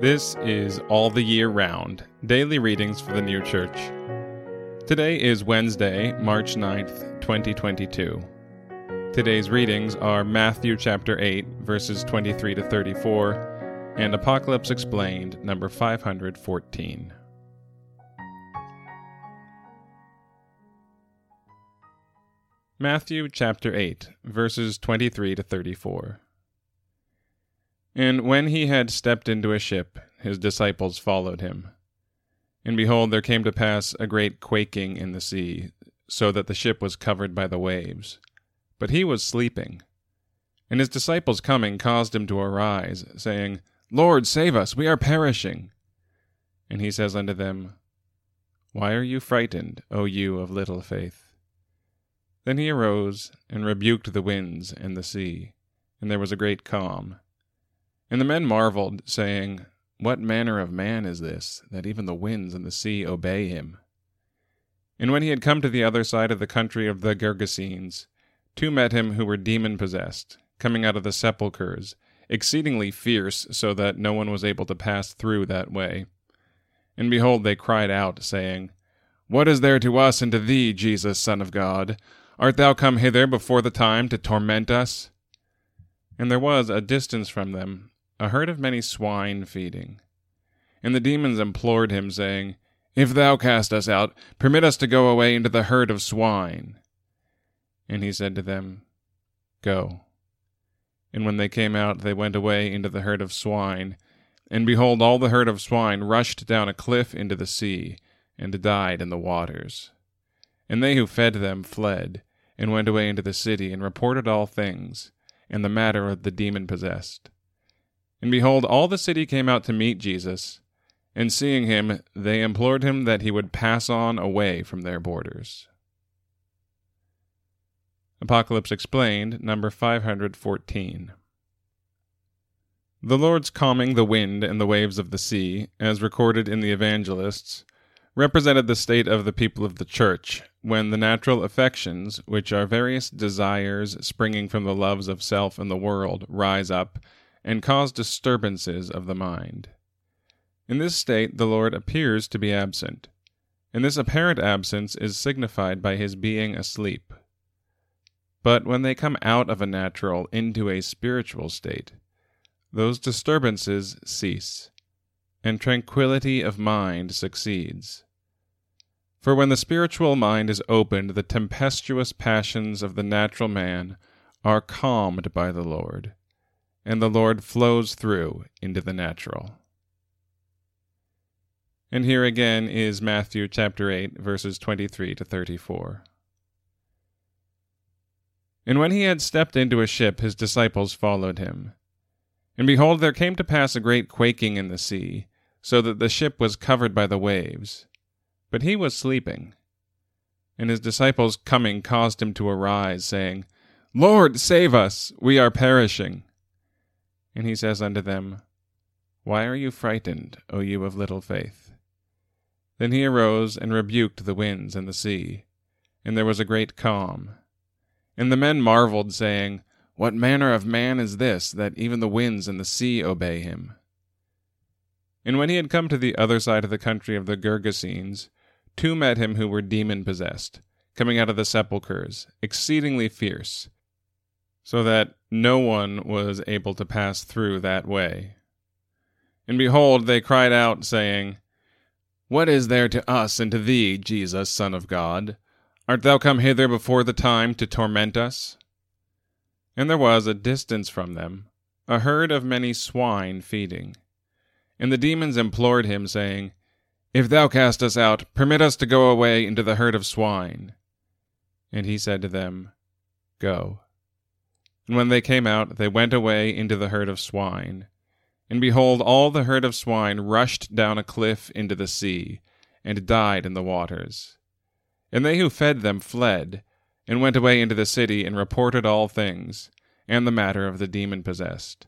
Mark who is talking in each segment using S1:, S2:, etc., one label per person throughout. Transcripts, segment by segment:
S1: This is All the Year Round Daily Readings for the New Church. Today is Wednesday, March 9th, 2022. Today's readings are Matthew chapter 8, verses 23 to 34, and Apocalypse Explained, number 514. Matthew chapter 8, verses 23 to 34. And when he had stepped into a ship, his disciples followed him. And behold, there came to pass a great quaking in the sea, so that the ship was covered by the waves. But he was sleeping. And his disciples coming caused him to arise, saying, Lord, save us, we are perishing. And he says unto them, Why are you frightened, O you of little faith? Then he arose and rebuked the winds and the sea, and there was a great calm. And the men marveled, saying, What manner of man is this, that even the winds and the sea obey him? And when he had come to the other side of the country of the Gergesenes, two met him who were demon possessed, coming out of the sepulchres, exceedingly fierce, so that no one was able to pass through that way. And behold, they cried out, saying, What is there to us and to thee, Jesus, Son of God? Art thou come hither before the time to torment us? And there was, a distance from them, a herd of many swine feeding. And the demons implored him, saying, If thou cast us out, permit us to go away into the herd of swine. And he said to them, Go. And when they came out, they went away into the herd of swine. And behold, all the herd of swine rushed down a cliff into the sea, and died in the waters. And they who fed them fled, and went away into the city, and reported all things, and the matter of the demon possessed. And behold, all the city came out to meet Jesus, and seeing him, they implored him that he would pass on away from their borders. Apocalypse Explained, number 514. The Lord's calming the wind and the waves of the sea, as recorded in the evangelists, represented the state of the people of the church when the natural affections, which are various desires springing from the loves of self and the world, rise up and cause disturbances of the mind. In this state, the Lord appears to be absent, and this apparent absence is signified by his being asleep. But when they come out of a natural into a spiritual state, those disturbances cease, and tranquillity of mind succeeds. For when the spiritual mind is opened, the tempestuous passions of the natural man are calmed by the Lord and the Lord flows through into the natural. And here again is Matthew chapter 8, verses 23 to 34. And when he had stepped into a ship, his disciples followed him. And behold, there came to pass a great quaking in the sea, so that the ship was covered by the waves. But he was sleeping. And his disciples coming caused him to arise, saying, Lord, save us, we are perishing. And he says unto them, Why are you frightened, O you of little faith? Then he arose and rebuked the winds and the sea, and there was a great calm. And the men marveled, saying, What manner of man is this, that even the winds and the sea obey him? And when he had come to the other side of the country of the Gergesenes, two met him who were demon possessed, coming out of the sepulchres, exceedingly fierce so that no one was able to pass through that way. And behold, they cried out, saying, What is there to us and to thee, Jesus, Son of God? Art thou come hither before the time to torment us? And there was, a distance from them, a herd of many swine feeding. And the demons implored him, saying, If thou cast us out, permit us to go away into the herd of swine. And he said to them, Go. And when they came out, they went away into the herd of swine. And behold, all the herd of swine rushed down a cliff into the sea, and died in the waters. And they who fed them fled, and went away into the city, and reported all things, and the matter of the demon possessed.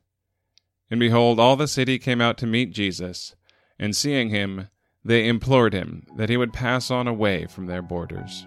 S1: And behold, all the city came out to meet Jesus, and seeing him, they implored him that he would pass on away from their borders.